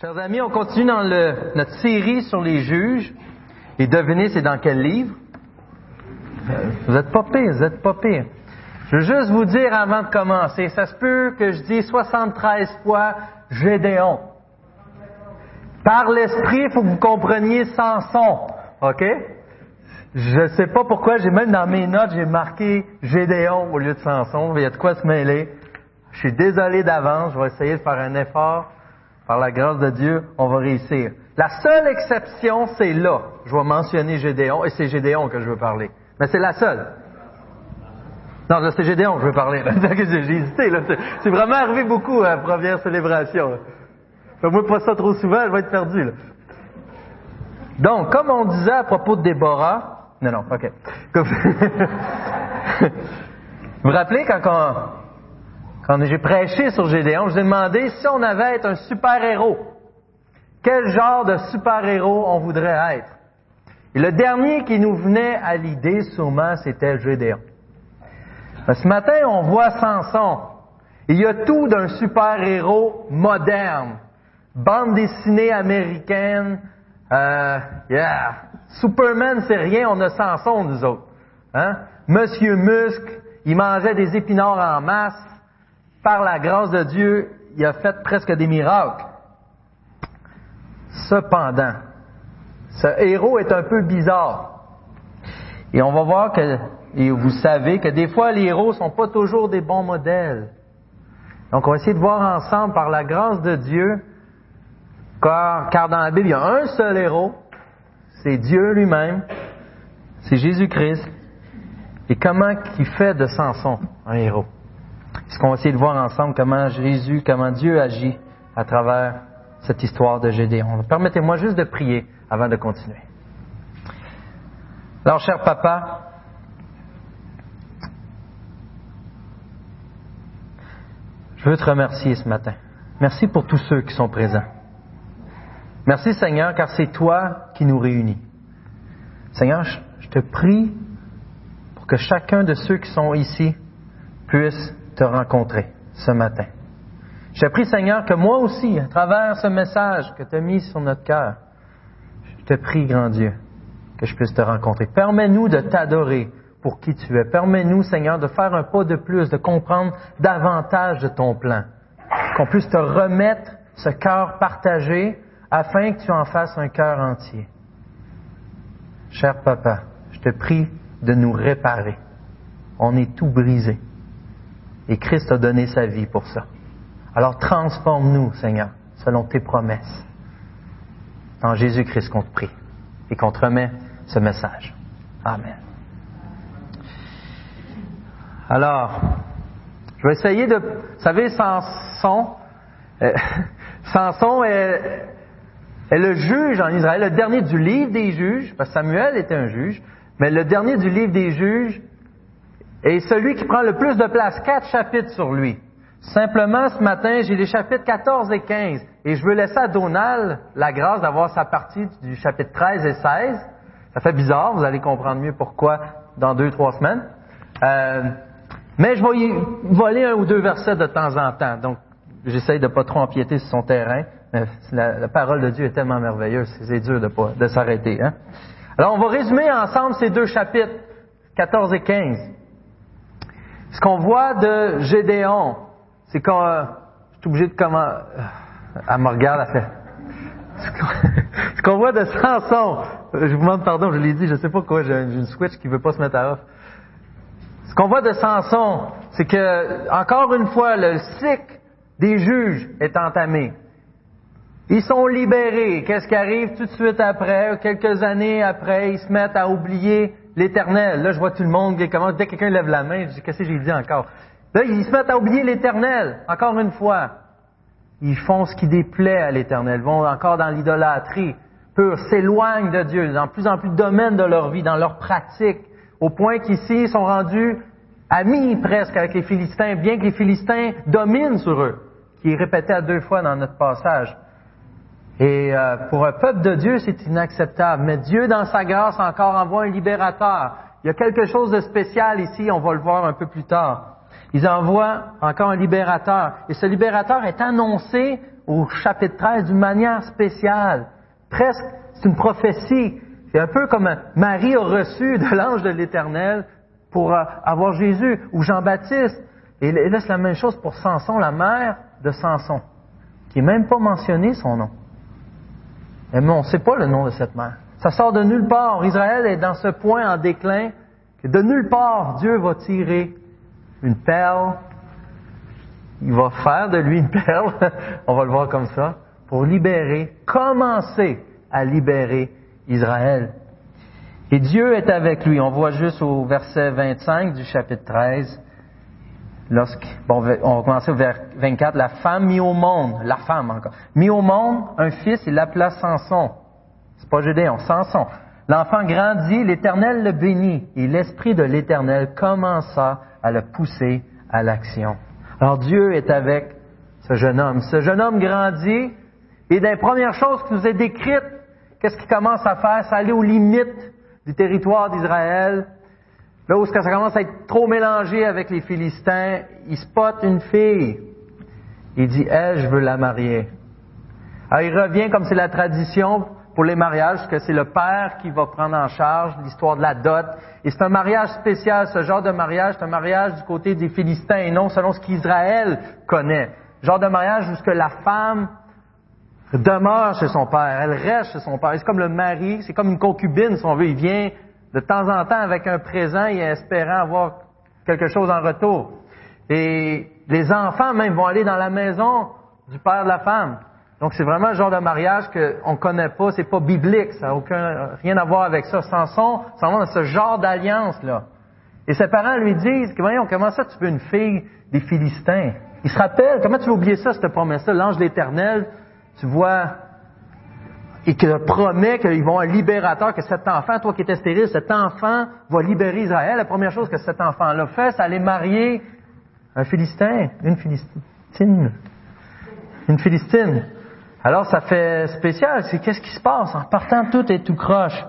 Chers amis, on continue dans notre série sur les juges. Et devinez, c'est dans quel livre? Vous êtes pas pire, vous êtes pas pire. Je veux juste vous dire avant de commencer, ça se peut que je dise 73 fois Gédéon. Par l'esprit, il faut que vous compreniez Samson. OK? Je sais pas pourquoi, j'ai même dans mes notes, j'ai marqué Gédéon au lieu de Samson. Il y a de quoi se mêler. Je suis désolé d'avance, je vais essayer de faire un effort. Par la grâce de Dieu, on va réussir. La seule exception, c'est là. Je vais mentionner Gédéon, et c'est Gédéon que je veux parler. Mais c'est la seule. Non, c'est Gédéon que je veux parler. J'ai hésité. C'est- vraiment arrivé beaucoup à la première célébration. Fais-moi pas ça trop souvent, je vais être perdu. Là. Donc, comme on disait à propos de Déborah, non, non, ok. Vous vous rappelez quand on, j'ai prêché sur Gédéon, je vous ai demandé si on avait être un super-héros, quel genre de super-héros on voudrait être? Et le dernier qui nous venait à l'idée, sûrement, c'était Gédéon. Ce matin, on voit Samson. Il y a tout d'un super-héros moderne. Bande dessinée américaine. Euh. Superman, c'est rien, on a Samson, nous autres. Hein? Monsieur Muscle, il mangeait des épinards en masse. Par la grâce de Dieu, il a fait presque des miracles. Cependant, ce héros est un peu bizarre. Et on va voir que, et vous savez que des fois les héros sont pas toujours des bons modèles. Donc on va essayer de voir ensemble par la grâce de Dieu, car, car dans la Bible il y a un seul héros, c'est Dieu lui-même, c'est Jésus-Christ. Et comment il fait de Samson un héros? C'est ce qu'on va essayer de voir ensemble comment Jésus, comment Dieu agit à travers cette histoire de Gédéon. Permettez-moi juste de prier avant de continuer. Alors, cher papa, je veux te remercier ce matin. Merci pour tous ceux qui sont présents. Merci Seigneur, car c'est toi qui nous réunis. Seigneur, je te prie pour que chacun de ceux qui sont ici puisse te rencontrer ce matin. Je te prie, Seigneur, que moi aussi, à travers ce message que tu as mis sur notre cœur, je te prie, grand Dieu, que je puisse te rencontrer. Permets-nous de t'adorer pour qui tu es. Permets-nous, Seigneur, de faire un pas de plus, de comprendre davantage de ton plan. Qu'on puisse te remettre ce cœur partagé afin que tu en fasses un cœur entier. Cher Papa, je te prie de nous réparer. On est tout brisé. Et Christ a donné sa vie pour ça. Alors transforme-nous, Seigneur, selon tes promesses. En Jésus-Christ qu'on te prie et qu'on te remet ce message. Amen. Alors, je vais essayer de... Vous savez, Samson, euh, Samson est, est le juge en Israël, le dernier du livre des juges, parce que Samuel était un juge, mais le dernier du livre des juges est celui qui prend le plus de place, quatre chapitres sur lui. Simplement, ce matin, j'ai les chapitres 14 et 15, et je veux laisser à Donald la grâce d'avoir sa partie du chapitre 13 et 16. Ça fait bizarre, vous allez comprendre mieux pourquoi dans deux, trois semaines. Euh, mais je vais y voler un ou deux versets de temps en temps, donc j'essaye de pas trop empiéter sur son terrain. Mais la, parole de Dieu est tellement merveilleuse, c'est- dur de, de s'arrêter. Hein? Alors, on va résumer ensemble ces deux chapitres, 14 et 15. Ce qu'on voit de Gédéon, c'est qu'on... euh, je suis obligé de comment... euh, Elle me regarde, elle. Ce qu'on- voit de Samson, euh, je vous demande pardon, je l'ai dit, je sais pas quoi, j'ai j'ai une switch qui veut pas se mettre à off. Ce qu'on voit de Samson, c'est que, encore une fois, le cycle des juges est entamé. Ils sont libérés. Qu'est-ce qui arrive tout de suite après, quelques années après, ils se mettent à oublier l'éternel. Là, je vois tout le monde qui commence, dès que quelqu'un lève la main, je dis, qu'est-ce que j'ai dit encore? Là, ils se mettent à oublier l'éternel, encore une fois. Ils font ce qui déplaît à l'éternel, vont encore dans l'idolâtrie pure, s'éloignent de Dieu, dans plus en plus de domaines de leur vie, dans leur pratique, au point qu'ici, ils sont rendus amis presque avec les Philistins, bien que les Philistins dominent sur eux, qui est répété à deux fois dans notre passage. Et euh, pour un peuple de Dieu, c'est inacceptable. Mais Dieu, dans sa grâce, encore envoie un libérateur. Il y a quelque chose de spécial ici, on va le voir un peu plus tard. Ils envoient encore un libérateur. Et ce libérateur est annoncé au chapitre 13 d'une manière spéciale. Presque, c'est une prophétie. C'est un peu comme Marie a reçu de l'ange de l'Éternel pour euh, avoir Jésus, ou Jean-Baptiste. Et là, c'est la même chose pour Samson, la mère de Samson, qui n'est même pas mentionné son nom. Mais on ne sait pas le nom de cette mère. Ça sort de nulle part. Israël est dans ce point en déclin que de nulle part Dieu va tirer une perle. Il va faire de lui une perle, on va le voir comme ça, pour libérer, commencer à libérer Israël. Et Dieu est avec lui. On voit juste au verset 25 du chapitre 13. Lorsque, bon, on va commencer au verset 24. La femme mit au monde, la femme encore, mit au monde un fils, il l'appela Samson. C'est pas Gédéon, Samson. L'enfant grandit, l'Éternel le bénit, et l'Esprit de l'Éternel commença à le pousser à l'action. Alors Dieu est avec ce jeune homme. Ce jeune homme grandit, et des premières choses qui nous est décrites, qu'est-ce qu'il commence à faire? C'est aller aux limites du territoire d'Israël. Là où ça commence à être trop mélangé avec les Philistins, il spot une fille. Il dit, elle, je veux la marier. Alors il revient comme c'est la tradition pour les mariages, que c'est le père qui va prendre en charge l'histoire de la dot. Et c'est un mariage spécial, ce genre de mariage, c'est un mariage du côté des Philistins et non selon ce qu'Israël connaît. Genre de mariage où la femme demeure chez son père, elle reste chez son père. C'est comme le mari, c'est comme une concubine, si on veut. Il vient de temps en temps avec un présent et espérant avoir quelque chose en retour. Et les enfants même vont aller dans la maison du père de la femme. Donc c'est vraiment un genre de mariage qu'on ne connaît pas, c'est pas biblique, ça n'a aucun, rien à voir avec ça. Samson, Samson dans ce genre d'alliance-là. Et ses parents lui disent, voyons, comment ça tu veux une fille des Philistins? Il se rappelle, comment tu veux oublier ça, cette promesse-là? L'ange de l'Éternel tu vois, et que promet qu'ils vont un libérateur, que cet enfant, toi qui étais stérile, cet enfant va libérer Israël. La première chose que cet enfant-là fait, c'est aller marier un Philistin, une Philistine. Une Philistine. Alors ça fait spécial, c'est qu'est-ce qui se passe? En partant, tout est tout croche.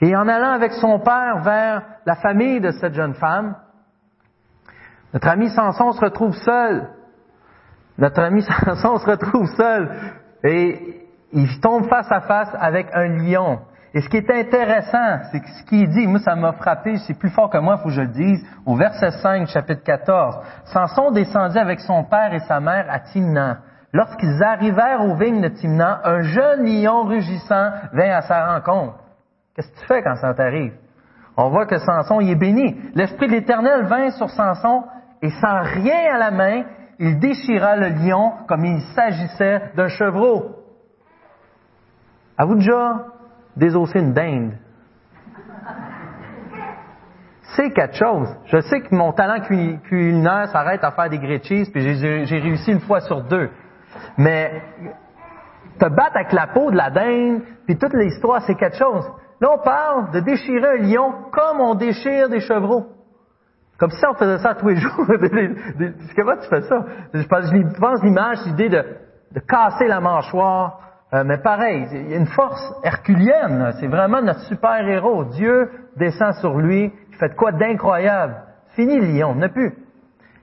Et en allant avec son père vers la famille de cette jeune femme, notre ami Samson se retrouve seul notre ami Samson se retrouve seul et il tombe face à face avec un lion. Et ce qui est intéressant, c'est que ce qu'il dit, moi ça m'a frappé, c'est plus fort que moi, il faut que je le dise, au verset 5, chapitre 14. Samson descendit avec son père et sa mère à Timna. Lorsqu'ils arrivèrent aux vignes de Timna, un jeune lion rugissant vint à sa rencontre. Qu'est-ce que tu fais quand ça t'arrive? On voit que Samson y est béni. L'Esprit de l'Éternel vint sur Samson et sans rien à la main, il déchira le lion comme il s'agissait d'un chevreau. Avez-vous déjà désossé une dinde? C'est quelque chose. Je sais que mon talent culinaire s'arrête à faire des grilled cheese, puis j'ai réussi une fois sur deux. Mais te battre avec la peau de la dinde, puis toute l'histoire, c'est quelque chose. Là, on parle de déchirer un lion comme on déchire des chevreaux. Comme si on faisait ça tous les jours. Comment tu fais ça? Je pense, l'image, l'idée de, de casser la mâchoire. Euh, mais pareil, il y a une force herculienne. C'est vraiment notre super-héros. Dieu descend sur lui. Il fait quoi d'incroyable? Fini lion, il n'a plus.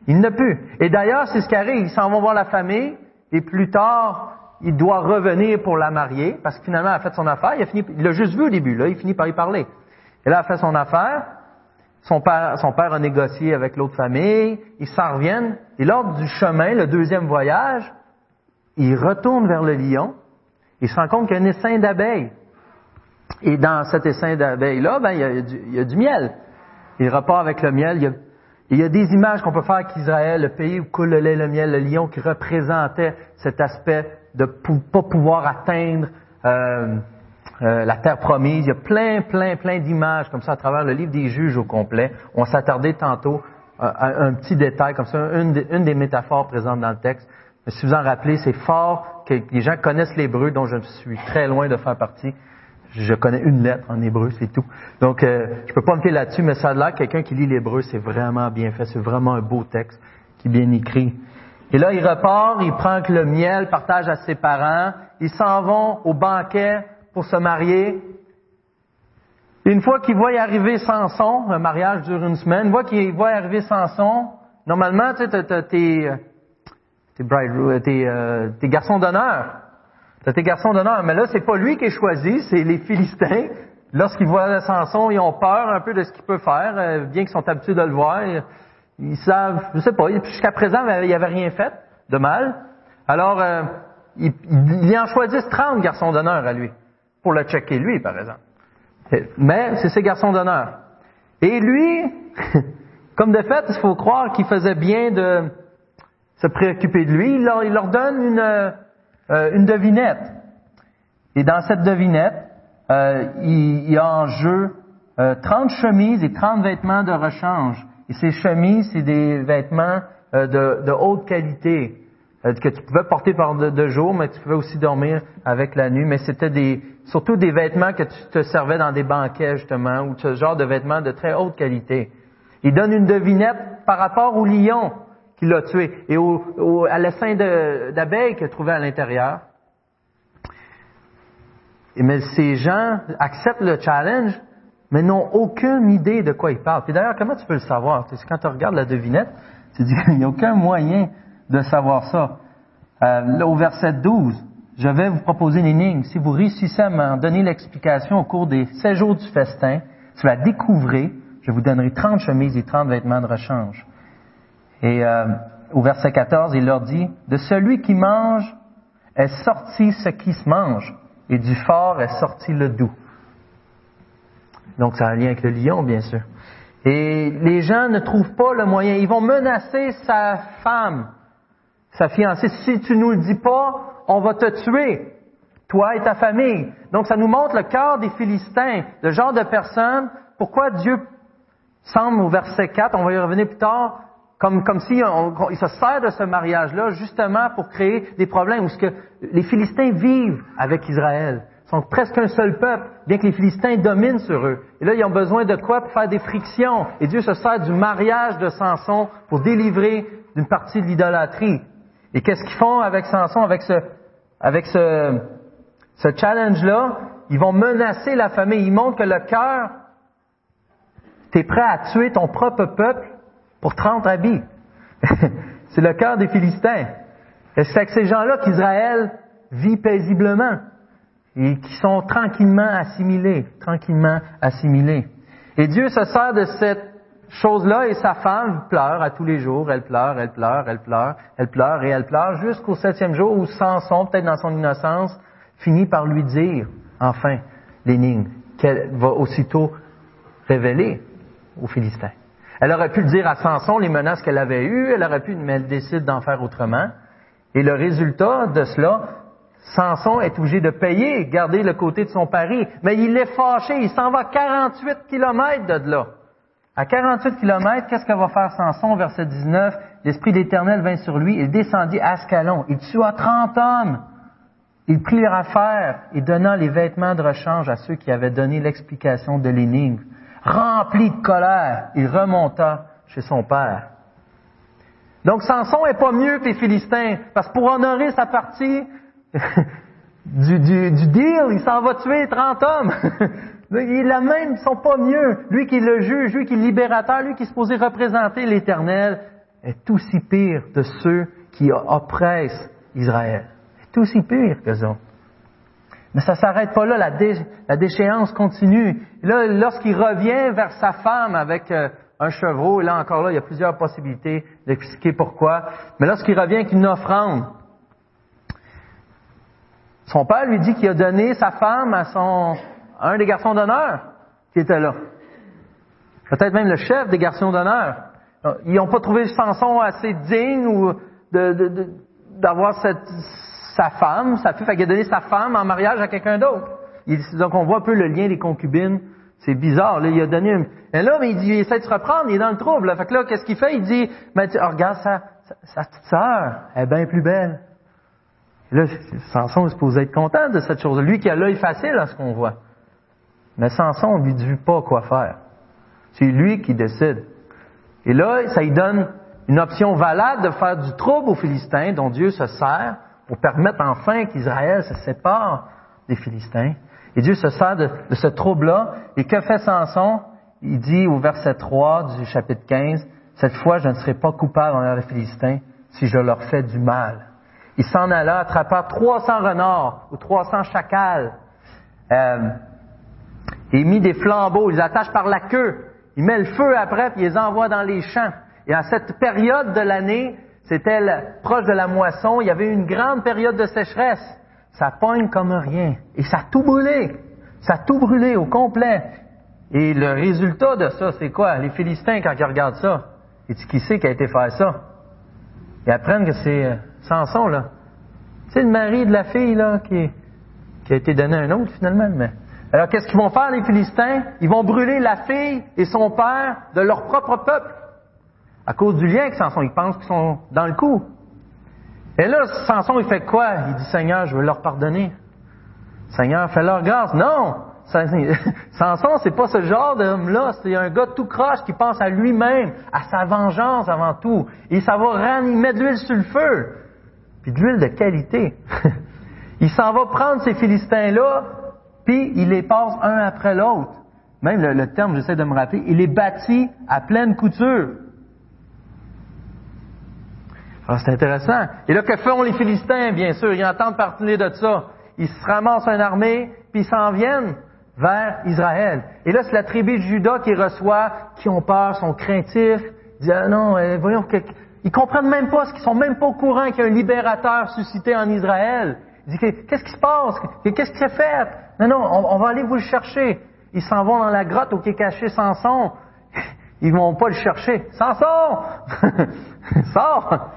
Il n'a plus. Et d'ailleurs, c'est ce qui arrive. Ils s'en vont voir la famille. Et plus tard, il doit revenir pour la marier. Parce que finalement, elle a fait son affaire. Il a fini, il l'a juste vu au début. Là, il finit par y parler. Et là, elle a fait son affaire. Son père, son père a négocié avec l'autre famille, ils s'en reviennent, et lors du chemin, le deuxième voyage, il retourne vers le lion, il se rend compte qu'il y a un essaim d'abeilles. Et dans cet essaim d'abeilles-là, ben, il, y a du, miel. Il repart avec le miel. Il y a, des images qu'on peut faire avec Israël, le pays où coule le lait, le miel, le lion qui représentait cet aspect de ne pas pouvoir atteindre euh, euh, la terre promise. Il y a plein, plein, plein d'images comme ça à travers le livre des juges au complet. On s'attardait tantôt euh, à un petit détail comme ça, une, des métaphores présentes dans le texte. Mais si vous en rappelez, c'est fort que les gens connaissent l'hébreu, dont je suis très loin de faire partie. Je connais une lettre en hébreu, c'est tout. Donc, euh, je peux pas me fier là-dessus, mais ça a l'air quelqu'un qui lit l'hébreu, c'est vraiment bien fait, c'est vraiment un beau texte qui est bien écrit. Et là, il repart, il prend que le miel, partage à ses parents, ils s'en vont au banquet pour se marier. Une fois qu'il voit y arriver Samson, un mariage dure une semaine, une fois qu'il voit y arriver Samson, normalement, tu sais, tes, bride, tes, euh, tes garçons d'honneur. T'as tes garçons d'honneur. Mais là, c'est pas lui qui est choisi, c'est les Philistins. Lorsqu'ils voient Samson, ils ont peur un peu de ce qu'il peut faire, euh, bien qu'ils sont habitués de le voir. Ils savent, je sais pas, jusqu'à présent, il n'y avait rien fait de mal. Alors, euh, ils en choisissent 30 garçons d'honneur à lui, pour le checker lui, par exemple. Mais c'est ses garçons d'honneur. Et lui, comme de fait, il faut croire qu'il faisait bien de se préoccuper de lui. Il leur, donne une, euh, une devinette. Et dans cette devinette, euh, il, y a en jeu euh, 30 chemises et 30 vêtements de rechange. Et ces chemises, c'est des vêtements euh, de, haute qualité euh, que tu pouvais porter par de, de, jour, mais tu pouvais aussi dormir avec la nuit. Mais c'était des, surtout des vêtements que tu te servais dans des banquets justement, ou ce genre de vêtements de très haute qualité. Il donne une devinette par rapport au lion qui l'a tué et au, à l'essaim d'abeilles qu'il a trouvé à l'intérieur. Mais ces gens acceptent le challenge, mais n'ont aucune idée de quoi ils parlent. Puis d'ailleurs, comment tu peux le savoir? Quand tu regardes la devinette, tu dis qu'il n'y a aucun moyen de savoir ça. Euh, là, au verset 12, je vais vous proposer une énigme. Si vous réussissez à m'en donner l'explication au cours des 16 jours du festin, tu la découvrez, je vous donnerai 30 chemises et 30 vêtements de rechange. Et euh, au verset 14, il leur dit, de celui qui mange est sorti ce qui se mange, et du fort est sorti le doux. Donc ça a un lien avec le lion, bien sûr. Et les gens ne trouvent pas le moyen. Ils vont menacer sa femme, sa fiancée. Si tu nous le dis pas, on va te tuer, toi et ta famille. Donc ça nous montre le cœur des Philistins, le genre de personnes. Pourquoi Dieu semble au verset 4, on va y revenir plus tard, comme, comme si on, se sert de ce mariage-là justement pour créer des problèmes où ce que les Philistins vivent avec Israël. Ils sont presque un seul peuple, bien que les Philistins dominent sur eux. Et là, ils ont besoin de quoi? Pour faire des frictions. Et Dieu se sert du mariage de Samson pour délivrer d'une partie de l'idolâtrie. Et qu'est-ce qu'ils font avec Samson, avec ce, ce, challenge-là? Ils vont menacer la famille. Ils montrent que le cœur, t'es prêt à tuer ton propre peuple pour 30 habits. c'est le cœur des Philistins. C'est avec ces gens-là qu'Israël vit paisiblement et qui sont tranquillement assimilés, tranquillement assimilés. Et Dieu se sert de cette chose-là et sa femme pleure à tous les jours, elle pleure, elle pleure, elle pleure, elle pleure et elle pleure jusqu'au septième jour où Samson, peut-être dans son innocence, finit par lui dire, enfin, l'énigme qu'elle va aussitôt révéler aux Philistins. Elle aurait pu dire à Samson les menaces qu'elle avait eues, elle aurait pu, mais elle décide d'en faire autrement. Et le résultat de cela, Samson est obligé de payer, garder le côté de son pari. Mais il est fâché, il s'en va 48 kilomètres de là. À 48 kilomètres, qu'est-ce que va faire Samson, verset 19? L'Esprit d'Éternel vint sur lui, il descendit à Ascalon, il tua 30 hommes. Il prit leur affaire et donna les vêtements de rechange à ceux qui avaient donné l'explication de l'énigme. Rempli de colère, il remonta chez son père. Donc Samson est pas mieux que les Philistins, parce que pour honorer sa partie du, deal, il s'en va tuer 30 hommes. Il la même, ils sont pas mieux. Lui qui est le juge, lui qui est le libérateur, lui qui est supposé représenter l'Éternel, est aussi pire de ceux qui oppressent Israël. Est aussi pire que ça. Mais ça s'arrête pas là, la, la déchéance continue. Là, lorsqu'il revient vers sa femme avec euh, un chevreau, et là encore là, il y a plusieurs possibilités d'expliquer pourquoi. Mais lorsqu'il revient avec une offrande, son père lui dit qu'il a donné sa femme à son un des garçons d'honneur qui était là. Peut-être même le chef des garçons d'honneur. Ils n'ont pas trouvé Samson assez digne ou d'avoir sa femme, sa fait qu'il a donné sa femme en mariage à quelqu'un d'autre. Donc on voit un peu le lien des concubines. C'est bizarre. Là, il a donné un... Et là, il, dit, il essaie de se reprendre, il est dans le trouble. Fait que là, qu'est-ce qu'il fait? Il dit, mais tu, regarde, sa, sa, petite sœur, elle est bien plus belle. Là, Samson est supposé être content de cette chose. Lui qui a l'œil facile à ce qu'on voit. Mais Samson, on lui dit pas quoi faire. C'est lui qui décide. Et là, ça lui donne une option valable de faire du trouble aux Philistins, dont Dieu se sert pour permettre enfin qu'Israël se sépare des Philistins. Et Dieu se sert de, ce trouble-là. Et que fait Samson? Il dit au verset 3 du chapitre 15, Cette fois, je ne serai pas coupable envers les Philistins. si je leur fais du mal. Il s'en alla, attrapa 300 renards ou 300 chacals. Euh, il mit des flambeaux, il les attache par la queue. Il met le feu après, puis les envoie dans les champs. Et à cette période de l'année, c'était proche de la moisson, il y avait une grande période de sécheresse. Ça pogne comme rien. Et ça a tout brûlé. Ça a tout brûlé au complet. Et le résultat de ça, c'est quoi? Les Philistins, quand ils regardent ça, et qui sait qui a été faire ça? Ils apprennent que c'est euh, Samson, là. C'est le mari de la fille, là, qui, qui a été donné à un autre, finalement. Mais... Alors, qu'est-ce qu'ils vont faire, les Philistins? Ils vont brûler la fille et son père de leur propre peuple. À cause du lien avec Samson. Ils pensent qu'ils sont dans le coup. Et là, Samson, il fait quoi? Il dit, Seigneur, je veux leur pardonner. Seigneur, fais-leur grâce. Non! Samson, c'est pas ce genre d'homme-là. C'est un gars tout croche qui pense à lui-même, à sa vengeance avant tout. Et ça va met de l'huile sur le feu. Puis de l'huile de qualité. il s'en va prendre ces Philistins-là, puis il les passe un après l'autre. Même le, le terme, j'essaie de me rappeler, il les bâtit à pleine couture. Alors c'est intéressant. Et là, que font les Philistins, bien sûr? Ils entendent parler de ça. Ils se ramassent une armée, puis ils s'en viennent vers Israël. Et là, c'est la tribu de Judas qui reçoit, qui ont peur, sont craintifs. Ils disent, ah non, euh, voyons, que... ils comprennent même pas, qu'ils sont même pas au courant qu'il y a un libérateur suscité en Israël. Ils disent, qu'est-ce qui se passe? Qu'est-ce qui s'est fait? Non, non, on, va aller vous le chercher. Ils s'en vont dans la grotte où est caché Samson. Ils vont pas le chercher. Samson! Sors!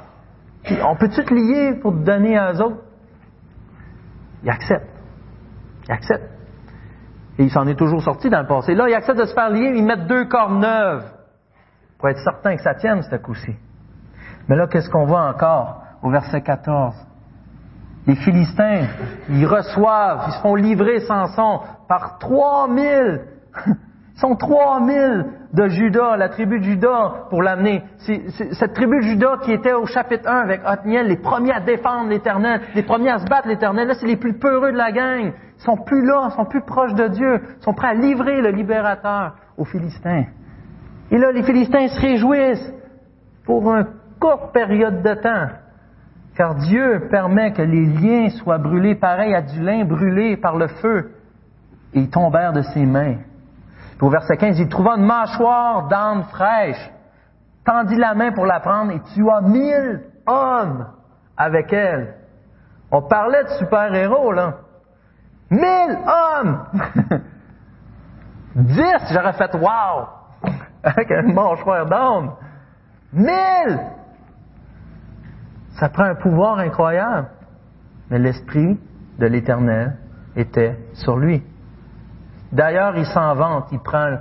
On peut-tu te lier pour te donner à eux autres? Il accepte. Il accepte. Et il s'en est toujours sorti dans le passé. Là, il accepte de se faire lier, ils mettent deux cornes neuves pour être certain que ça tienne, ce coup-ci. Mais là, qu'est-ce qu'on voit encore au verset 14? Les Philistins, ils reçoivent, ils se font livrer Samson par 3000 ils sont 3000 de Judas, la tribu de Judas, pour l'amener. cette tribu de Judas qui était au chapitre 1 avec Othniel, les premiers à défendre l'Éternel, les premiers à se battre l'Éternel. Là, c'est les plus peureux de la gang. Ils sont plus là, ils sont plus proches de Dieu. Ils sont prêts à livrer le libérateur aux Philistins. Et là, les Philistins se réjouissent pour une courte période de temps. Car Dieu permet que les liens soient brûlés pareil à du lin brûlé par le feu. Et ils tombèrent de ses mains au verset 15, il trouva une mâchoire d'âne fraîche, tendit la main pour la prendre et tua mille hommes avec elle. On parlait de super-héros, là. Mille hommes! Dix, j'aurais fait wow! Avec mâchoire d'âne. Mille! Ça prend un pouvoir incroyable. Mais l'Esprit de l'Éternel était sur lui. D'ailleurs, il s'en vante, il prend,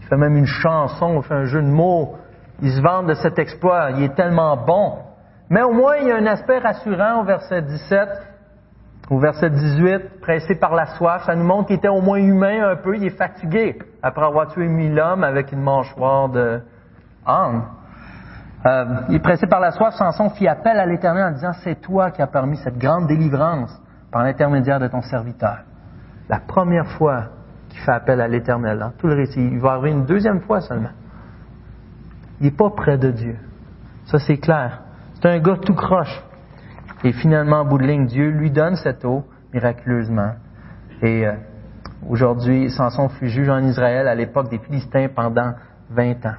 il fait même une chanson, il fait un jeu de mots, il se vante de cet exploit, il est tellement bon. Mais au moins, il y a un aspect rassurant au verset 17, au verset 18, pressé par la soif, ça nous montre qu'il était au moins humain un peu, il est fatigué après avoir tué mille hommes avec une mâchoire de âne. Euh, il est pressé par la soif, Samson fit appel à l'Éternel en disant, c'est toi qui as permis cette grande délivrance par l'intermédiaire de ton serviteur. La première fois qui fait appel à l'Éternel. Dans tout le récit, il va arriver une deuxième fois seulement. Il n'est pas près de Dieu. Ça, c'est clair. C'est un gars tout croche. Et finalement, en bout de ligne, Dieu lui donne cette eau miraculeusement. Et euh, aujourd'hui, Samson fut juge en Israël à l'époque des Philistins pendant 20 ans.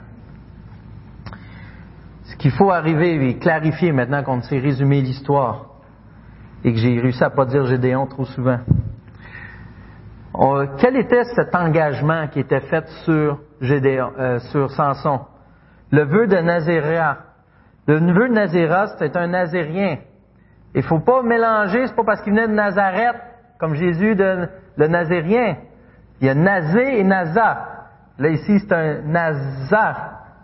Ce qu'il faut arriver et clarifier maintenant qu'on sait résumer l'histoire et que j'ai réussi à pas dire Gédéon trop souvent, quel était cet engagement qui était fait sur, euh, sur Samson? Le vœu de Nazéria. Le vœu de Nazéra, c'était un Nazérien. Il faut pas mélanger, c'est pas parce qu'il venait de Nazareth, comme Jésus, de, le Nazérien. Il y a Nazé et Naza. Là, ici, c'est un Naza.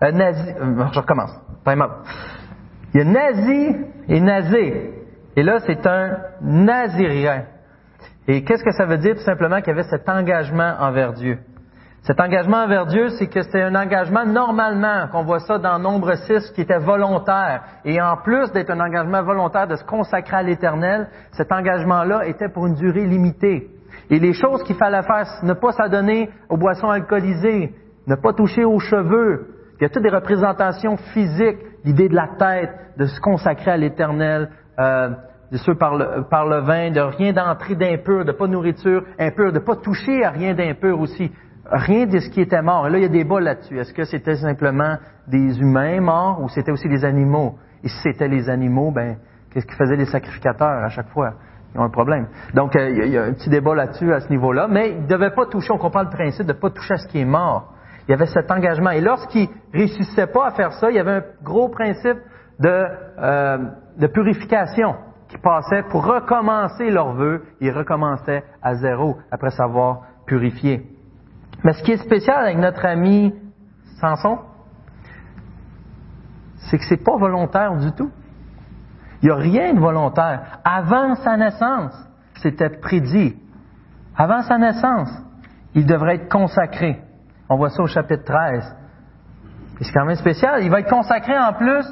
Un nazi, euh, je recommence. Il y a Nazi et Nazé. Et là, c'est un Nazérien. Et qu'est-ce que ça veut dire? Tout simplement qu'il y avait cet engagement envers Dieu? Cet engagement envers Dieu, c'est que c'est un engagement normalement, qu'on voit ça dans Nombre 6, qui était volontaire. Et en plus d'être un engagement volontaire de se consacrer à l'Éternel, cet engagement-là était pour une durée limitée. Et les choses qu'il fallait faire, ne pas s'adonner aux boissons alcoolisées, ne pas toucher aux cheveux, Il y a toutes des représentations physiques, l'idée de la tête, de se consacrer à l'éternel, euh, de ceux par le, vin, de rien d'entrer d'impur, de pas de nourriture impure, de pas toucher à rien d'impur aussi. Rien de ce qui était mort. Et là, il y a des bas là-dessus. Est-ce que c'était simplement des humains morts ou c'était aussi des animaux? Et si c'était les animaux, ben, qu'est-ce qu'ils faisaient les sacrificateurs à chaque fois? Ils ont un problème. Donc, euh, il y a un petit débat là-dessus à ce niveau-là, mais ils ne devaient pas toucher, on comprend le principe de ne pas toucher à ce qui est mort. Il y avait cet engagement. Et lorsqu'ils réussissaient pas à faire ça, il y avait un gros principe de, euh, de purification qui passait pour recommencer leur vœu. Ils recommençaient à zéro après s'avoir purifié. Mais ce qui est spécial avec notre ami Samson, c'est que c'est pas volontaire du tout. Il n'y a rien de volontaire. Avant sa naissance, c'était prédit. Avant sa naissance, il devrait être consacré. On voit ça au chapitre 13. C'est quand même spécial. Il va être consacré en plus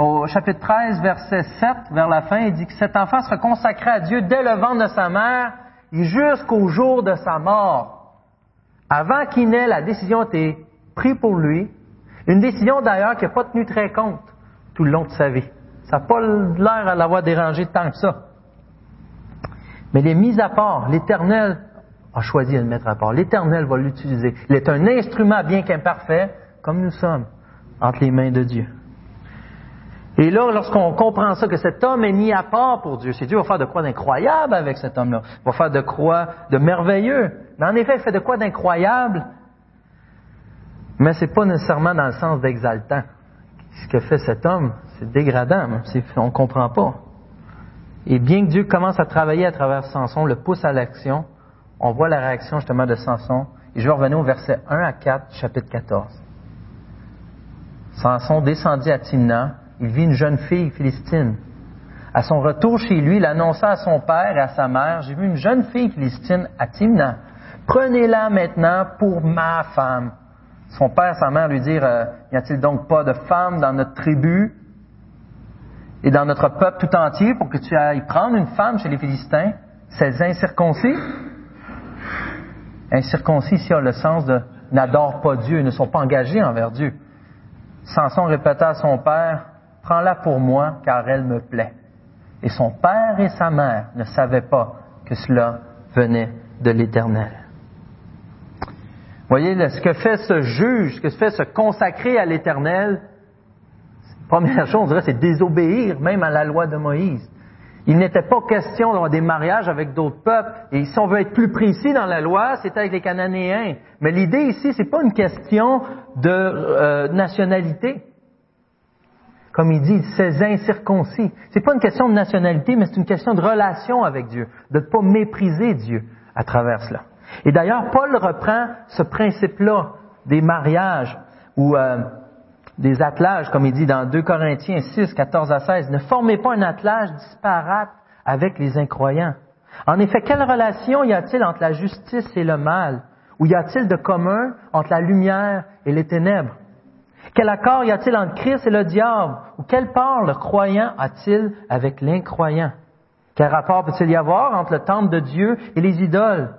au chapitre 13, verset 7, vers la fin. Il dit que cet enfant sera consacré à Dieu dès le ventre de sa mère et jusqu'au jour de sa mort. Avant qu'il n'ait, la décision été prise pour lui. Une décision d'ailleurs qui n'a pas tenu très compte tout le long de sa vie. Ça n'a pas l'air à l'avoir dérangé tant que ça. Mais les mises à part, l'Éternel a choisi de le mettre à part. L'Éternel va l'utiliser. Il est un instrument bien qu'imparfait, comme nous sommes, entre les mains de Dieu. Et là, lorsqu'on comprend ça, que cet homme est mis à part pour Dieu, c'est Dieu va faire de quoi d'incroyable avec cet homme-là. Va faire de quoi de merveilleux. Mais en effet, il fait de quoi d'incroyable, mais c'est pas nécessairement dans le sens d'exaltant. Ce que fait cet homme, c'est dégradant. On ne comprend pas. Et bien que Dieu commence à travailler à travers Samson, le pousse à l'action, on voit la réaction justement de Samson. Et je vais revenir au verset 1 à 4, chapitre 14. Samson descendit à Timna. Il vit une jeune fille philistine. À son retour chez lui, il annonça à son père et à sa mère, j'ai vu une jeune fille philistine à Timna. Prenez-la maintenant pour ma femme. Son père et sa mère lui dirent, euh, n'y a-t-il donc pas de femme dans notre tribu et dans notre peuple tout entier pour que tu ailles prendre une femme chez les Philistins, ces incirconcis? Incirconcis ici a le sens de n'adorent pas Dieu, ne sont pas engagés envers Dieu. Samson répéta à son père, Prends-la pour moi, car elle me plaît. Et son père et sa mère ne savaient pas que cela venait de l'Éternel. Voyez, ce que fait ce juge, ce que fait se consacrer à l'Éternel, première chose, c'est désobéir même à la loi de Moïse. Il n'était pas question d'avoir des mariages avec d'autres peuples. Et si on veut être plus précis dans la loi, c'est avec les Cananéens. Mais l'idée ici, c'est pas une question de euh, nationalité. Comme il dit, ces incirconcis. C'est pas une question de nationalité, mais c'est une question de relation avec Dieu, de ne pas mépriser Dieu à travers cela. Et d'ailleurs, Paul reprend ce principe-là des mariages ou euh, des attelages, comme il dit dans 2 Corinthiens 6, 14 à 16. Ne formez pas un attelage disparate avec les incroyants. En effet, quelle relation y a-t-il entre la justice et le mal? Ou y a-t-il de commun entre la lumière et les ténèbres? Quel accord y a-t-il entre Christ et le diable? Ou quelle part le croyant a-t-il avec l'incroyant? Quel rapport peut-il y avoir entre le temple de Dieu et les idoles?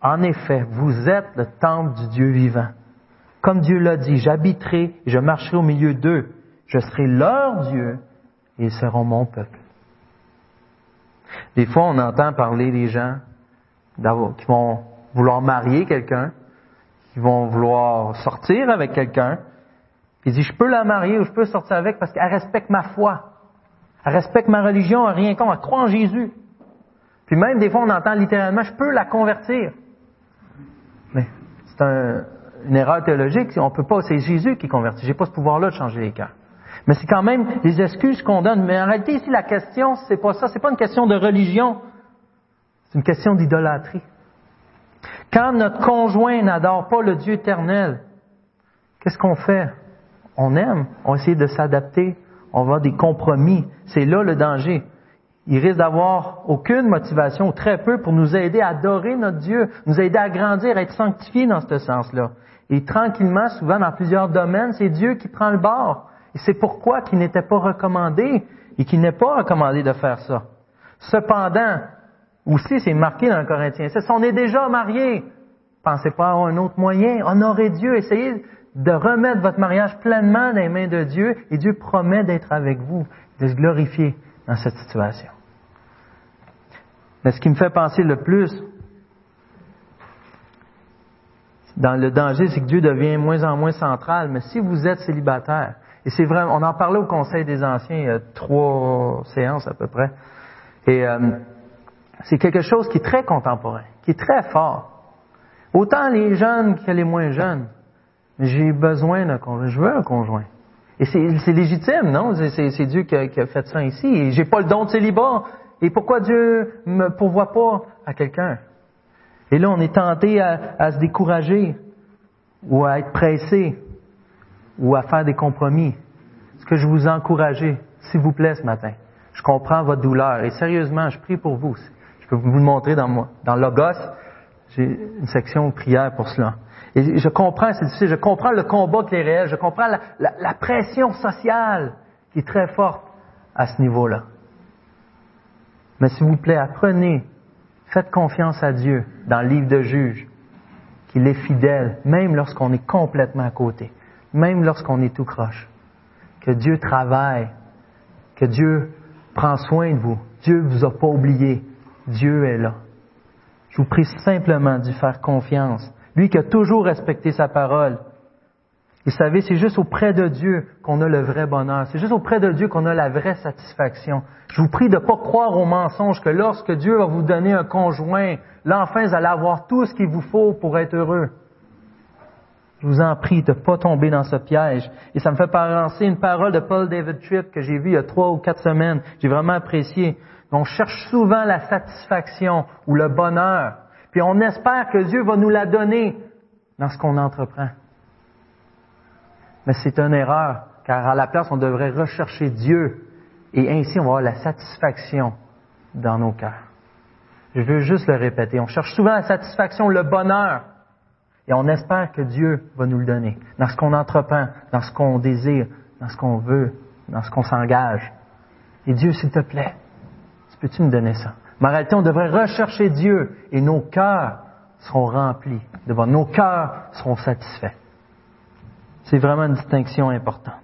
En effet, vous êtes le temple du Dieu vivant. Comme Dieu l'a dit, j'habiterai et je marcherai au milieu d'eux. Je serai leur Dieu et ils seront mon peuple. Des fois, on entend parler des gens qui vont vouloir marier quelqu'un, qui vont vouloir sortir avec quelqu'un. Ils disent, je peux la marier ou je peux sortir avec parce qu'elle respecte ma foi. Elle respecte ma religion, elle rien contre, elle croit en Jésus. Puis même des fois, on entend littéralement, je peux la convertir. Mais c'est une erreur théologique. On peut pas, c'est Jésus qui convertit. J'ai pas ce pouvoir-là de changer les cœurs. Mais c'est quand même les excuses qu'on donne. Mais en réalité, ici, la question, c'est pas ça. C'est pas une question de religion. C'est une question d'idolâtrie. Quand notre conjoint n'adore pas le Dieu éternel, qu'est-ce qu'on fait? On aime, on essaie de s'adapter, on va des compromis. C'est là le danger il risque d'avoir aucune motivation, ou très peu, pour nous aider à adorer notre Dieu, nous aider à grandir, à être sanctifiés dans ce sens-là. Et tranquillement, souvent dans plusieurs domaines, c'est Dieu qui prend le bord. Et c'est pourquoi qu'il n'était pas recommandé et qu'il n'est pas recommandé de faire ça. Cependant, aussi c'est marqué dans le Corinthien, c'est on est déjà marié. Pensez pas à un autre moyen. Honorez Dieu, essayez de remettre votre mariage pleinement dans les mains de Dieu et Dieu promet d'être avec vous, de se glorifier dans cette situation. Mais ce qui me fait penser le plus dans le danger, c'est que Dieu devient moins en moins central. Mais si vous êtes célibataire, et c'est vrai, on en parlait au Conseil des Anciens il y a trois séances à peu près, et euh, c'est quelque chose qui est très contemporain, qui est très fort. Autant les jeunes que les moins jeunes. J'ai besoin d'un conjoint. Je veux un conjoint. Et c'est légitime, non? C'est Dieu qui a, fait ça ici. Et j'ai pas le don de célibat. Et pourquoi Dieu me pourvoit pas à quelqu'un? Et là, on est tenté à, se décourager, ou à être pressé, ou à faire des compromis. Ce que je vous encourage, s'il vous plaît, ce matin? Je comprends votre douleur. Et sérieusement, je prie pour vous. Je peux vous le montrer dans moi. Dans Logos, j'ai une section prière pour cela. Et je comprends, c'est difficile, je comprends le combat qui est réel, je comprends la pression sociale qui est très forte à ce niveau-là. Mais s'il vous plaît, apprenez, faites confiance à Dieu dans le livre de juge, qu'il est fidèle, même lorsqu'on est complètement à côté, même lorsqu'on est tout croche. Que Dieu travaille, que Dieu prend soin de vous. Dieu ne vous a pas oublié. Dieu est là. Je vous prie simplement d'y faire confiance. Lui qui a toujours respecté sa parole, vous savez, c'est juste auprès de Dieu qu'on a le vrai bonheur. C'est juste auprès de Dieu qu'on a la vraie satisfaction. Je vous prie de ne pas croire au mensonge que lorsque Dieu va vous donner un conjoint, là enfin vous allez avoir tout ce qu'il vous faut pour être heureux. Je vous en prie de ne pas tomber dans ce piège. Et ça me fait penser une parole de Paul David Tripp que j'ai vue il y a trois ou quatre semaines. J'ai vraiment apprécié. On cherche souvent la satisfaction ou le bonheur. Puis on espère que Dieu va nous la donner dans ce qu'on entreprend. Mais c'est une erreur, car à la place, on devrait rechercher Dieu. Et ainsi, on va avoir la satisfaction dans nos cœurs. Je veux juste le répéter. On cherche souvent la satisfaction, le bonheur. Et on espère que Dieu va nous le donner. Dans ce qu'on entreprend, dans ce qu'on désire, dans ce qu'on veut, dans ce qu'on s'engage. Et Dieu, s'il te plaît, peux-tu me donner ça? Mais en réalité, on devrait rechercher Dieu et nos cœurs seront remplis de Nos cœurs seront satisfaits. C'est vraiment une distinction importante.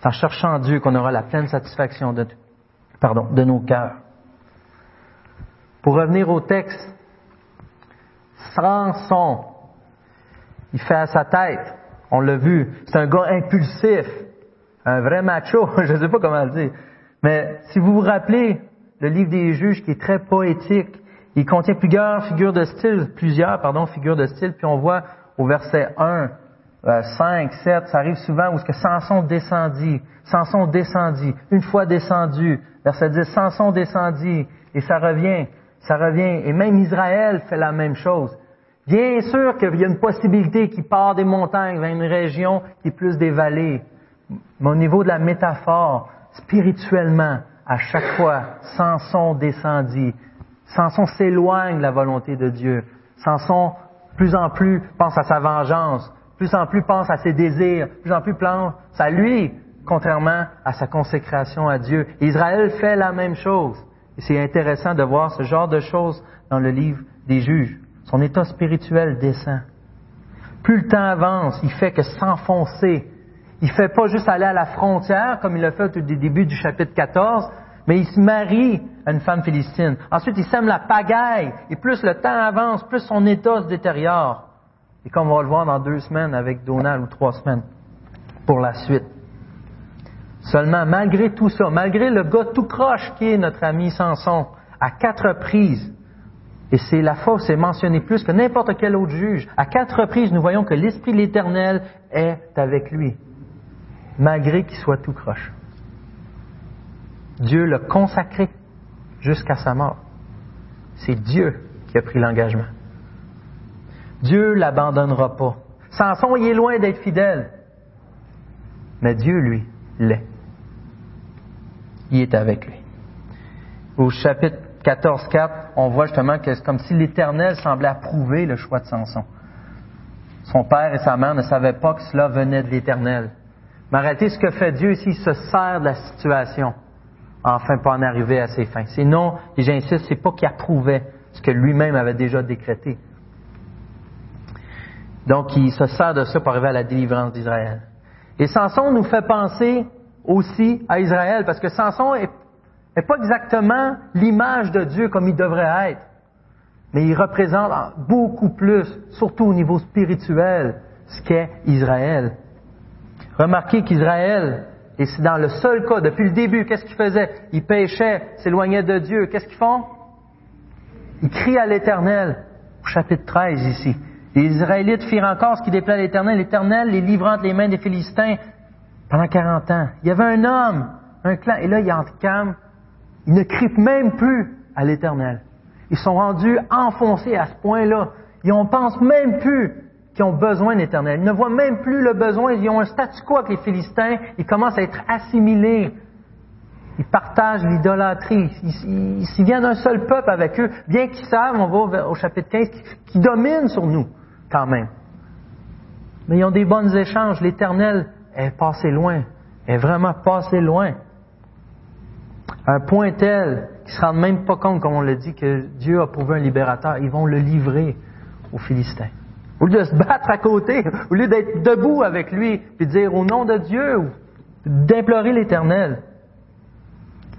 C'est en cherchant Dieu qu'on aura la pleine satisfaction de, pardon, de nos cœurs. Pour revenir au texte, Samson, il fait à sa tête, on l'a vu, c'est un gars impulsif, un vrai macho, je ne sais pas comment le dire. Mais si vous vous rappelez le livre des juges qui est très poétique, il contient plusieurs figures de style, plusieurs, pardon, figures de style, puis on voit au verset 1, 5, euh, 7, ça arrive souvent où ce que Samson descendit, Samson descendit, une fois descendu, verset 10, Samson descendit, et ça revient, ça revient, et même Israël fait la même chose. Bien sûr qu'il y a une possibilité qui part des montagnes vers une région qui est plus des vallées, mais au niveau de la métaphore, spirituellement, à chaque fois, Samson descendit, Samson s'éloigne de la volonté de Dieu, Samson plus en plus pense à sa vengeance, plus en plus pense à ses désirs, plus en plus pense à lui, contrairement à sa consécration à Dieu. Israël fait la même chose. C'est intéressant de voir ce genre de choses dans le livre des juges. Son état spirituel descend. Plus le temps avance, il fait que s'enfoncer. Il fait pas juste aller à la frontière, comme il l'a fait au début du chapitre 14, mais il se marie à une femme philistine. Ensuite, il sème la pagaille. Et plus le temps avance, plus son état se détériore. Et comme on va le voir dans deux semaines avec Donald ou trois semaines pour la suite. Seulement, malgré tout ça, malgré le gars tout croche qui est notre ami Samson, à quatre reprises, et c'est la fois c'est mentionné plus que n'importe quel autre juge, à quatre reprises, nous voyons que l'Esprit de l'Éternel est avec lui, malgré qu'il soit tout croche. Dieu l'a consacré jusqu'à sa mort. C'est Dieu qui a pris l'engagement. Dieu l'abandonnera pas. Samson, il est loin d'être fidèle. Mais Dieu, lui, l'est. Il est avec lui. Au chapitre 14, 4, on voit justement que c'est comme si l'Éternel semblait approuver le choix de Samson. Son père et sa mère ne savaient pas que cela venait de l'Éternel. Mais réalité, ce que fait Dieu ici, il se sert de la situation, enfin pas en arriver à ses fins. Sinon, et j'insiste, c'est pas qu'il approuvait ce que lui-même avait déjà décrété. Donc, il se sert de ça pour arriver à la délivrance d'Israël. Et Samson nous fait penser aussi à Israël, parce que Samson est, pas exactement l'image de Dieu comme il devrait être, mais il représente beaucoup plus, surtout au niveau spirituel, ce qu'est Israël. Remarquez qu'Israël, et c'est dans le seul cas, depuis le début, qu'est-ce qu'ils faisaient Ils péchaient, s'éloignaient de Dieu. Qu'est-ce qu'ils font? Ils crient à l'Éternel, au chapitre 13 ici. Les Israélites firent encore ce qui déplaît à l'Éternel. L'Éternel les livrant entre les mains des Philistins pendant 40 ans. Il y avait un homme, un clan, et là, ils calme. Ils ne crient même plus à l'Éternel. Ils sont rendus enfoncés à ce point-là. Ils ne pensent même plus qu'ils ont besoin d'Éternel. Ils ne voient même plus le besoin. Ils ont un statu quo avec les Philistins. Ils commencent à être assimilés. Ils partagent l'idolâtrie. Ils, ils, viennent d'un seul peuple avec eux, bien qu'ils savent, on va au chapitre 15, qu'ils dominent sur nous, quand même. Mais ils ont des bons échanges. L'Éternel est passé loin. Est vraiment passé loin. un point tel qu'ils ne se rendent même pas compte, comme on l'a dit, que Dieu a prouvé un libérateur. Ils vont le livrer aux Philistins. Au lieu de se battre à côté, au lieu d'être debout avec lui, puis dire au nom de Dieu, d'implorer l'Éternel.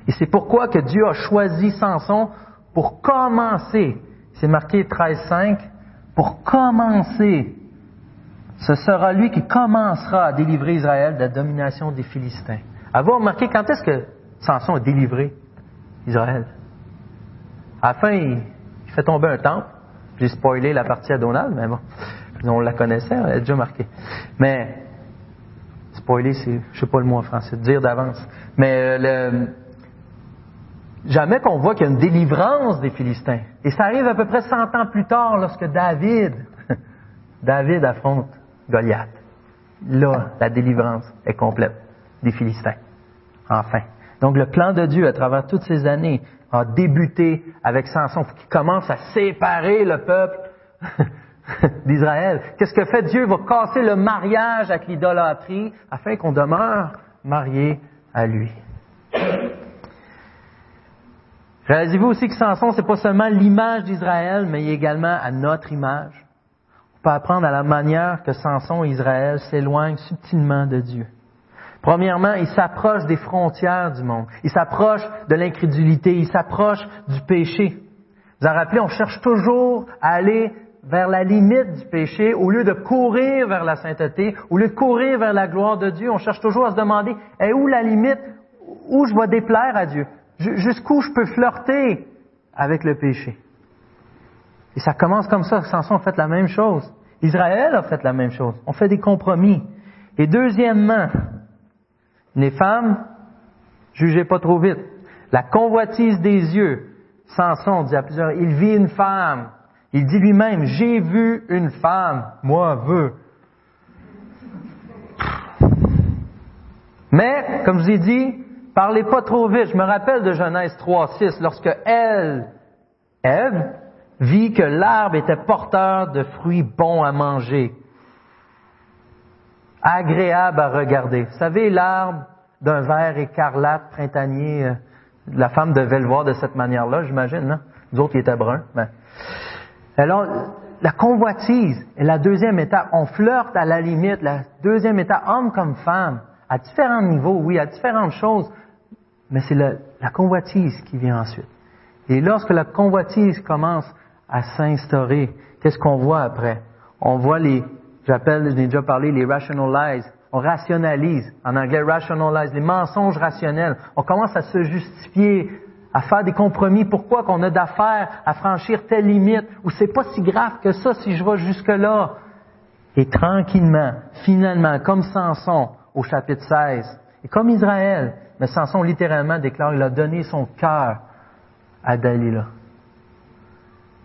Et c'est pourquoi que Dieu a choisi Samson pour commencer. C'est marqué 13.5. Pour commencer. Ce sera lui qui commencera à délivrer Israël de la domination des Philistins. Avez-vous remarqué quand est-ce que Samson a délivré Israël? À la fin, il fait tomber un temple. J'ai spoilé la partie à Donald, mais bon, on la connaissait, elle est déjà marquée. Mais, spoiler, c'est, je sais pas le mot en français, dire d'avance. Mais le, jamais qu'on voit qu'il y a une délivrance des Philistins. Et ça arrive à peu près 100 ans plus tard lorsque David, David affronte Goliath. Là, la délivrance est complète des Philistins. Enfin. Donc le plan de Dieu à travers toutes ces années a débuté avec Samson, qui commence à séparer le peuple d'Israël. Qu'est-ce que fait Dieu? Il va casser le mariage avec l'idolâtrie afin qu'on demeure marié à lui. Réalisez-vous aussi que Samson, c'est pas seulement l'image d'Israël, mais également à notre image. On peut apprendre à la manière que Samson et Israël s'éloignent subtilement de Dieu. Premièrement, il s'approche des frontières du monde. Il s'approche de l'incrédulité. Il s'approche du péché. Vous vous rappelez, on cherche toujours à aller vers la limite du péché au lieu de courir vers la sainteté, au lieu de courir vers la gloire de Dieu. On cherche toujours à se demander, est où la limite? Où je vais déplaire à Dieu? Jusqu'où je peux flirter avec le péché? Et ça commence comme ça. Samson a fait la même chose. Israël a fait la même chose. On fait des compromis. Et deuxièmement, les femmes, jugez pas trop vite. La convoitise des yeux. Samson dit à plusieurs, il vit une femme. Il dit lui-même, j'ai vu une femme, moi veux. Mais, comme je vous ai dit, parlez pas trop vite. Je me rappelle de Genèse 3.6, lorsque elle, Ève, vit que l'arbre était porteur de fruits bons à manger agréable à regarder. Vous savez, l'arbre d'un vert écarlate printanier, euh, la femme devait le voir de cette manière-là, j'imagine, non? Nous autres, il était brun. Alors, la convoitise est la deuxième étape. On flirte à la limite, la deuxième étape, homme comme femme, à différents niveaux, oui, à différentes choses, mais c'est la convoitise qui vient ensuite. Et lorsque la convoitise commence à s'instaurer, qu'est-ce qu'on voit après? On voit les, J'appelle, j'ai déjà parlé, les rationalize. On rationalise. En anglais, rationalize. Les mensonges rationnels. On commence à se justifier, à faire des compromis. Pourquoi qu'on a d'affaires à franchir telle limite? Ou c'est pas si grave que ça si je vais jusque-là? Et tranquillement, finalement, comme Samson au chapitre 16, et comme Israël, mais Samson littéralement déclare, il a donné son cœur à Dalila.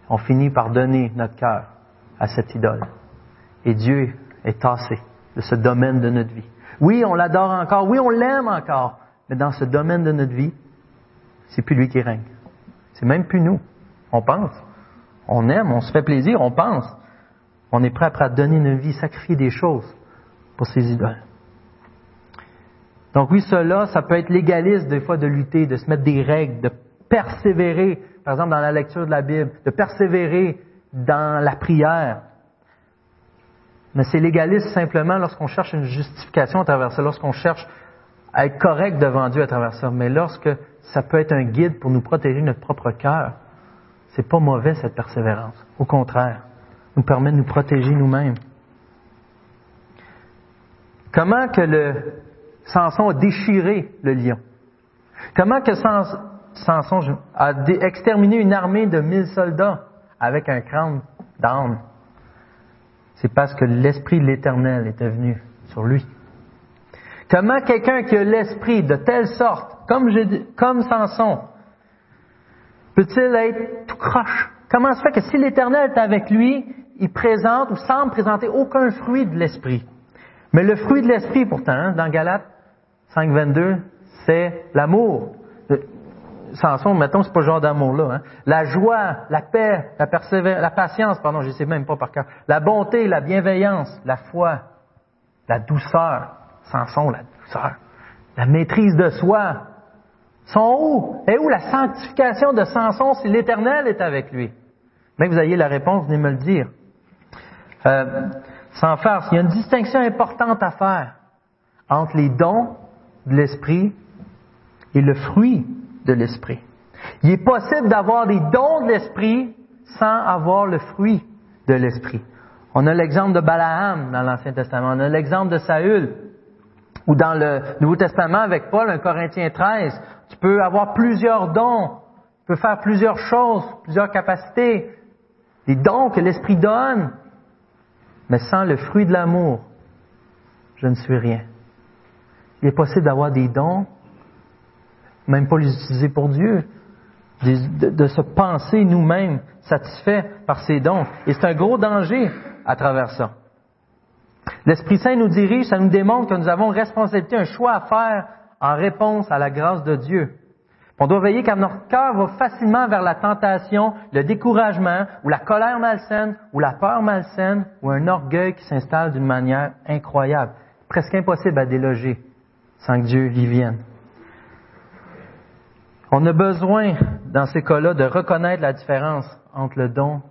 On finit par donner notre cœur à cette idole. Et Dieu est tassé de ce domaine de notre vie. Oui, on l'adore encore. Oui, on l'aime encore. Mais dans ce domaine de notre vie, c'est plus lui qui règne. C'est même plus nous. On pense. On aime, on se fait plaisir, on pense. On est prêt à donner notre vie, sacrifier des choses pour ces idoles. Donc oui, cela, ça peut être légaliste des fois de lutter, de se mettre des règles, de persévérer, par exemple dans la lecture de la Bible, de persévérer dans la prière, Mais c'est légaliste simplement lorsqu'on cherche une justification à travers ça, lorsqu'on cherche à être correct devant Dieu à travers ça. Mais lorsque ça peut être un guide pour nous protéger notre propre cœur, c'est pas mauvais cette persévérance. Au contraire, nous permet de nous protéger nous-mêmes. Comment que le Samson a déchiré le lion? Comment que Samson a exterminé une armée de mille soldats avec un crâne d'âne? C'est parce que l'Esprit de l'Éternel était venu sur lui. Comment quelqu'un qui a l'Esprit de telle sorte, comme, comme Samson, peut-il être tout croche? Comment se fait que si l'Éternel est avec lui, il présente ou semble présenter aucun fruit de l'Esprit? Mais le fruit de l'Esprit, pourtant, hein, dans Galates 5.22, c'est l'amour. Samson, mettons, c'est pas ce genre d'amour-là. Hein. La joie, la paix, la persévérance, la patience, pardon, je sais même pas par cœur. La bonté, la bienveillance, la foi, la douceur. Samson, la douceur. La maîtrise de soi. Sont où? Et où la sanctification de Samson si l'Éternel est avec lui? Mais vous ayez la réponse, venez me le dire. Euh, sans farce, il y a une distinction importante à faire entre les dons de l'Esprit et le fruit de l'Esprit. Il est possible d'avoir des dons de l'Esprit sans avoir le fruit de l'Esprit. On a l'exemple de Balaam dans l'Ancien Testament, on a l'exemple de Saül, ou dans le Nouveau Testament avec Paul, un Corinthiens 13, tu peux avoir plusieurs dons, tu peux faire plusieurs choses, plusieurs capacités, des dons que l'Esprit donne, mais sans le fruit de l'amour, je ne suis rien. Il est possible d'avoir des dons, même pas les utiliser pour Dieu, de, se penser nous-mêmes satisfaits par ces dons. Et c'est un gros danger à travers ça. L'Esprit Saint nous dirige, ça nous démontre que nous avons une responsabilité, un choix à faire en réponse à la grâce de Dieu. On doit veiller car notre cœur va facilement vers la tentation, le découragement, ou la colère malsaine, ou la peur malsaine, ou un orgueil qui s'installe d'une manière incroyable, presque impossible à déloger sans que Dieu y vienne. On a besoin, dans ces cas-là, de reconnaître la différence entre le don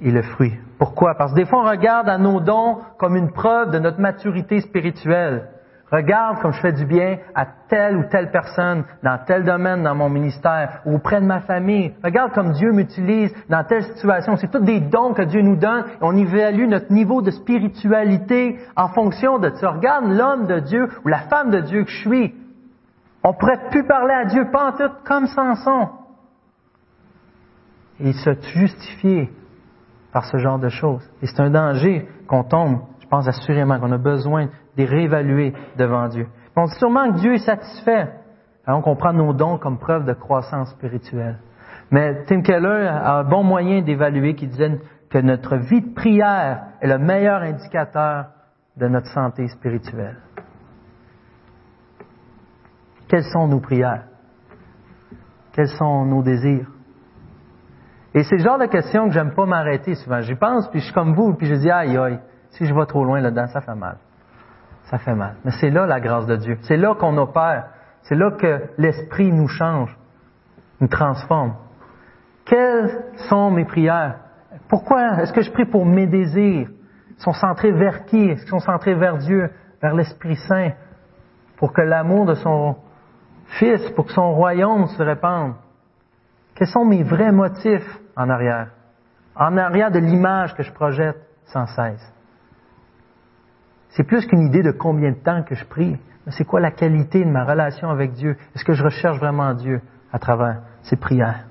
et le fruit. Pourquoi? Parce que des fois, on regarde à nos dons comme une preuve de notre maturité spirituelle. Regarde comme je fais du bien à telle ou telle personne dans tel domaine dans mon ministère ou auprès de ma famille. Regarde comme Dieu m'utilise dans telle situation. C'est tous des dons que Dieu nous donne. on évalue notre niveau de spiritualité en fonction de ça. Regarde l'homme de Dieu ou la femme de Dieu que je suis. On pourrait plus parler à Dieu pas en tout comme Samson. Et se justifier par ce genre de choses. Et c'est un danger qu'on tombe, je pense assurément qu'on a besoin de réévaluer devant Dieu. On dit sûrement que Dieu est satisfait. Alors on prend nos dons comme preuve de croissance spirituelle. Mais Tim Keller a un bon moyen d'évaluer qui disait que notre vie de prière est le meilleur indicateur de notre santé spirituelle. Quelles sont nos prières? Quels sont nos désirs? Et c'est le genre de question que j'aime pas m'arrêter souvent. J'y pense, puis je suis comme vous, puis je dis aïe aïe, si je vais trop loin là-dedans, ça fait mal ça fait mal. Mais c'est là la grâce de Dieu. C'est là qu'on opère. C'est là que l'Esprit nous change, nous transforme. Quelles sont mes prières? Pourquoi est-ce que je prie pour mes désirs? Ils sont centrés vers qui? Est-ce qu'ils sont centrés vers Dieu, vers l'Esprit Saint, pour que l'amour de son Fils, pour que son royaume se répande? Quels sont mes vrais motifs en arrière? En arrière de l'image que je projette sans cesse. C'est plus qu'une idée de combien de temps que je prie, mais c'est quoi la qualité de ma relation avec Dieu? Est-ce que je recherche vraiment Dieu à travers ces prières?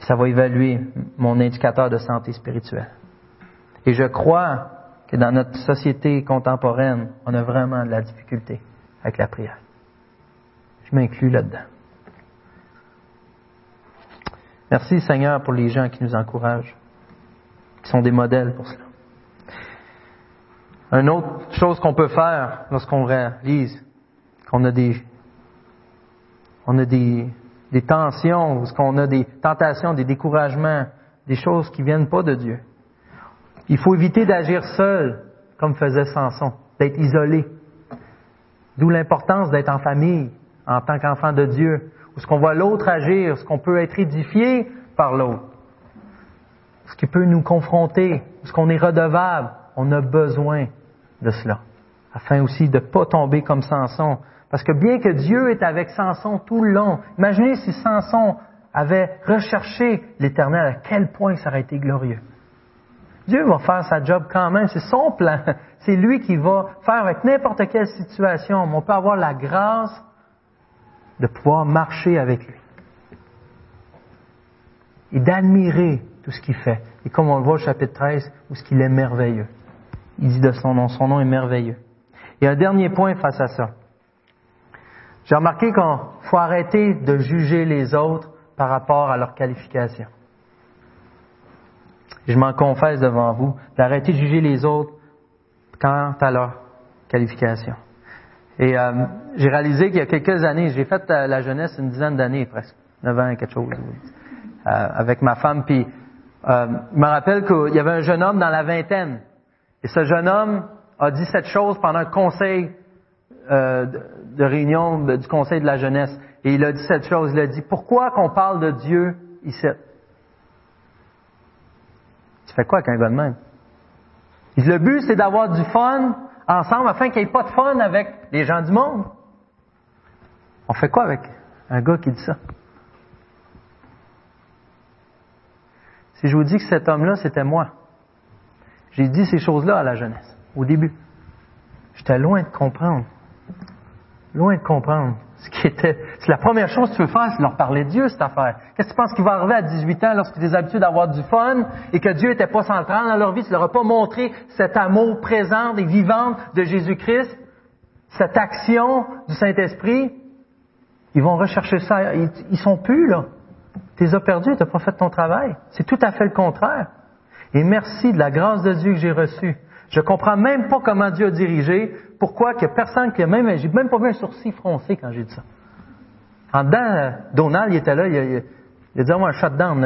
Ça va évaluer mon indicateur de santé spirituelle. Et je crois que dans notre société contemporaine, on a vraiment de la difficulté avec la prière. Je m'inclus là-dedans. Merci Seigneur pour les gens qui nous encouragent, qui sont des modèles pour cela. Une autre chose qu'on peut faire lorsqu'on réalise qu'on a des, on a des, tensions, qu'on a des tentations, des découragements, des choses qui viennent pas de Dieu. Il faut éviter d'agir seul, comme faisait Samson, d'être isolé. D'où l'importance d'être en famille, en tant qu'enfant de Dieu, où ce qu'on voit l'autre agir, ce qu'on peut être édifié par l'autre, ce qui peut nous confronter, ce qu'on est redevable on a besoin de cela, afin aussi de ne pas tomber comme Samson. Parce que bien que Dieu est avec Samson tout le long, imaginez si Samson avait recherché l'Éternel, à quel point ça aurait été glorieux. Dieu va faire sa job quand même, c'est son plan. C'est lui qui va faire avec n'importe quelle situation. on peut avoir la grâce de pouvoir marcher avec lui. Et d'admirer tout ce qu'il fait. Et comme on le voit au chapitre 13, où ce qu'il est merveilleux. Il dit de son nom, son nom est merveilleux. Et un dernier point face à ça. J'ai remarqué qu'il faut arrêter de juger les autres par rapport à leur qualification. Je m'en confesse devant vous, d'arrêter de juger les autres quant à leur qualification. Et euh, j'ai réalisé qu'il y a quelques années, j'ai fait euh, la jeunesse une dizaine d'années presque, 9 ans quelque chose, euh, avec ma femme. Puis je me rappelle qu'il y avait un jeune homme dans la vingtaine. Et ce jeune homme a dit cette chose pendant un conseil de réunion du conseil de la jeunesse. Et il a dit cette chose, il a dit, pourquoi qu'on parle de Dieu ici? Tu fais quoi avec un gars de même? Le but, c'est d'avoir du fun ensemble afin qu'il n'y ait pas de fun avec les gens du monde. On fait quoi avec un gars qui dit ça? Si je vous dis que cet homme-là, c'était moi, j'ai dit ces choses-là à la jeunesse, au début. J'étais loin de comprendre. Loin de comprendre ce qui était. C'est la première chose que tu veux faire, c'est leur parler de Dieu, cette affaire. Qu'est-ce que tu penses qui va arriver à 18 ans lorsque tu as habitué d'avoir du fun et que Dieu n'était pas central dans leur vie, tu leur as pas montré cet amour présent et vivant de Jésus-Christ, cette action du Saint-Esprit? Ils vont rechercher ça. Ils, ils sont plus, là. Tu les as perdus, tu n'as pas fait ton travail. C'est tout à fait le contraire. Et merci de la grâce de Dieu que j'ai reçue. Je comprends même pas comment Dieu a dirigé. Pourquoi qu'il personne qui même, j'ai même pas vu un sourcil froncé quand j'ai dit ça. En dedans, Donald, il était là, il a, dit, moi, un shutdown.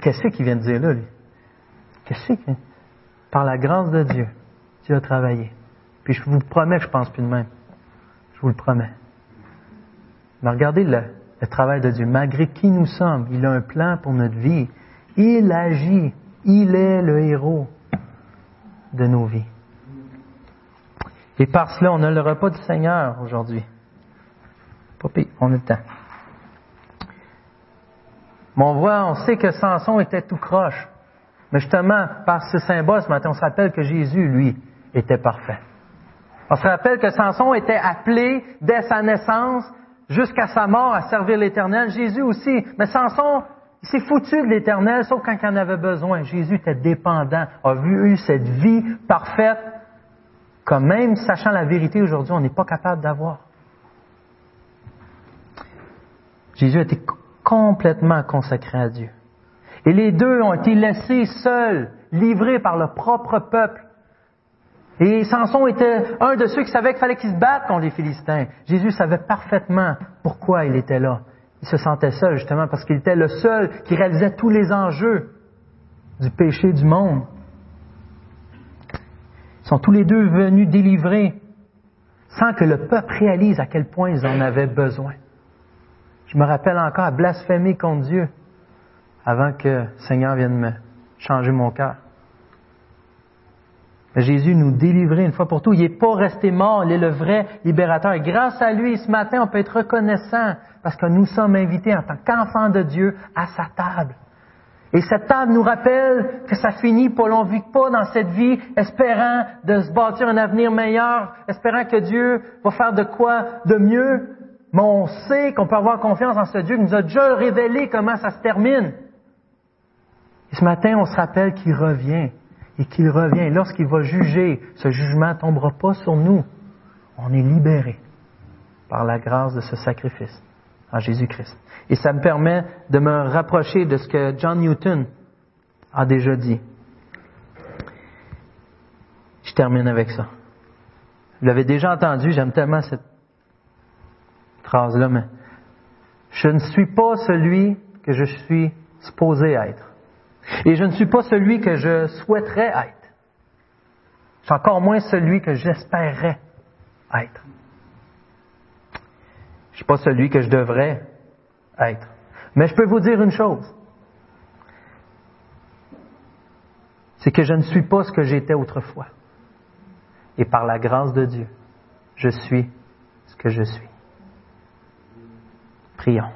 Qu'est-ce qu'il vient de dire là, lui? Qu'est-ce qu'il Par la grâce de Dieu, Dieu a travaillé. Puis je vous promets que je pense plus de même. Je vous le promets. Mais regardez le travail de Dieu. Malgré qui nous sommes, il a un plan pour notre vie. Il agit. Il est le héros de nos vies. Et par cela, on a le repas du Seigneur aujourd'hui. Pas on est le temps. Mais on voit, on sait que Samson était tout croche. Mais justement, par ce symbole ce matin, on se rappelle que Jésus, lui, était parfait. On se rappelle que Samson était appelé dès sa naissance jusqu'à sa mort à servir l'Éternel. Jésus aussi. Mais Samson, il s'est foutu de l'Éternel, sauf quand il en avait besoin. Jésus était dépendant, a eu cette vie parfaite, comme même sachant la vérité aujourd'hui, on n'est pas capable d'avoir. Jésus a été complètement consacré à Dieu. Et les deux ont été laissés seuls, livrés par le propre peuple. Et Samson était un de ceux qui savaient qu'il fallait qu'il se batte contre les Philistins. Jésus savait parfaitement pourquoi il était là. Il se sentait seul justement parce qu'il était le seul qui réalisait tous les enjeux du péché du monde. Sont tous les deux venus délivrer sans que le peuple réalise à quel point ils en avaient besoin. Je me rappelle encore à blasphémer contre Dieu avant que le Seigneur vienne me changer mon cœur. Jésus nous délivrait une fois pour tout. Il n'est pas resté mort, il est le vrai libérateur. Et grâce à lui, ce matin, on peut être reconnaissant parce que nous sommes invités en tant qu'enfants de Dieu à sa table. Et cette table nous rappelle que ça finit pas, on vit pas dans cette vie espérant de se bâtir un avenir meilleur, espérant que Dieu va faire de quoi de mieux, mais on sait qu'on peut avoir confiance en ce Dieu qui nous a déjà révélé comment ça se termine. Et ce matin, on se rappelle qu'il revient et qu'il revient. Lorsqu'il va juger, ce jugement ne tombera pas sur nous. On est libéré par la grâce de ce sacrifice en Jésus-Christ. Et ça me permet de me rapprocher de ce que John Newton a déjà dit. Je termine avec ça. Vous l'avez déjà entendu, j'aime tellement cette phrase-là, mais je ne suis pas celui que je suis supposé être. Et je ne suis pas celui que je souhaiterais être. Je encore moins celui que j'espérerais être. Je ne suis pas celui que je devrais être. Mais je peux vous dire une chose. c'est que je ne suis pas ce que j'étais autrefois. Et par la grâce de Dieu, je suis ce que je suis. Prions.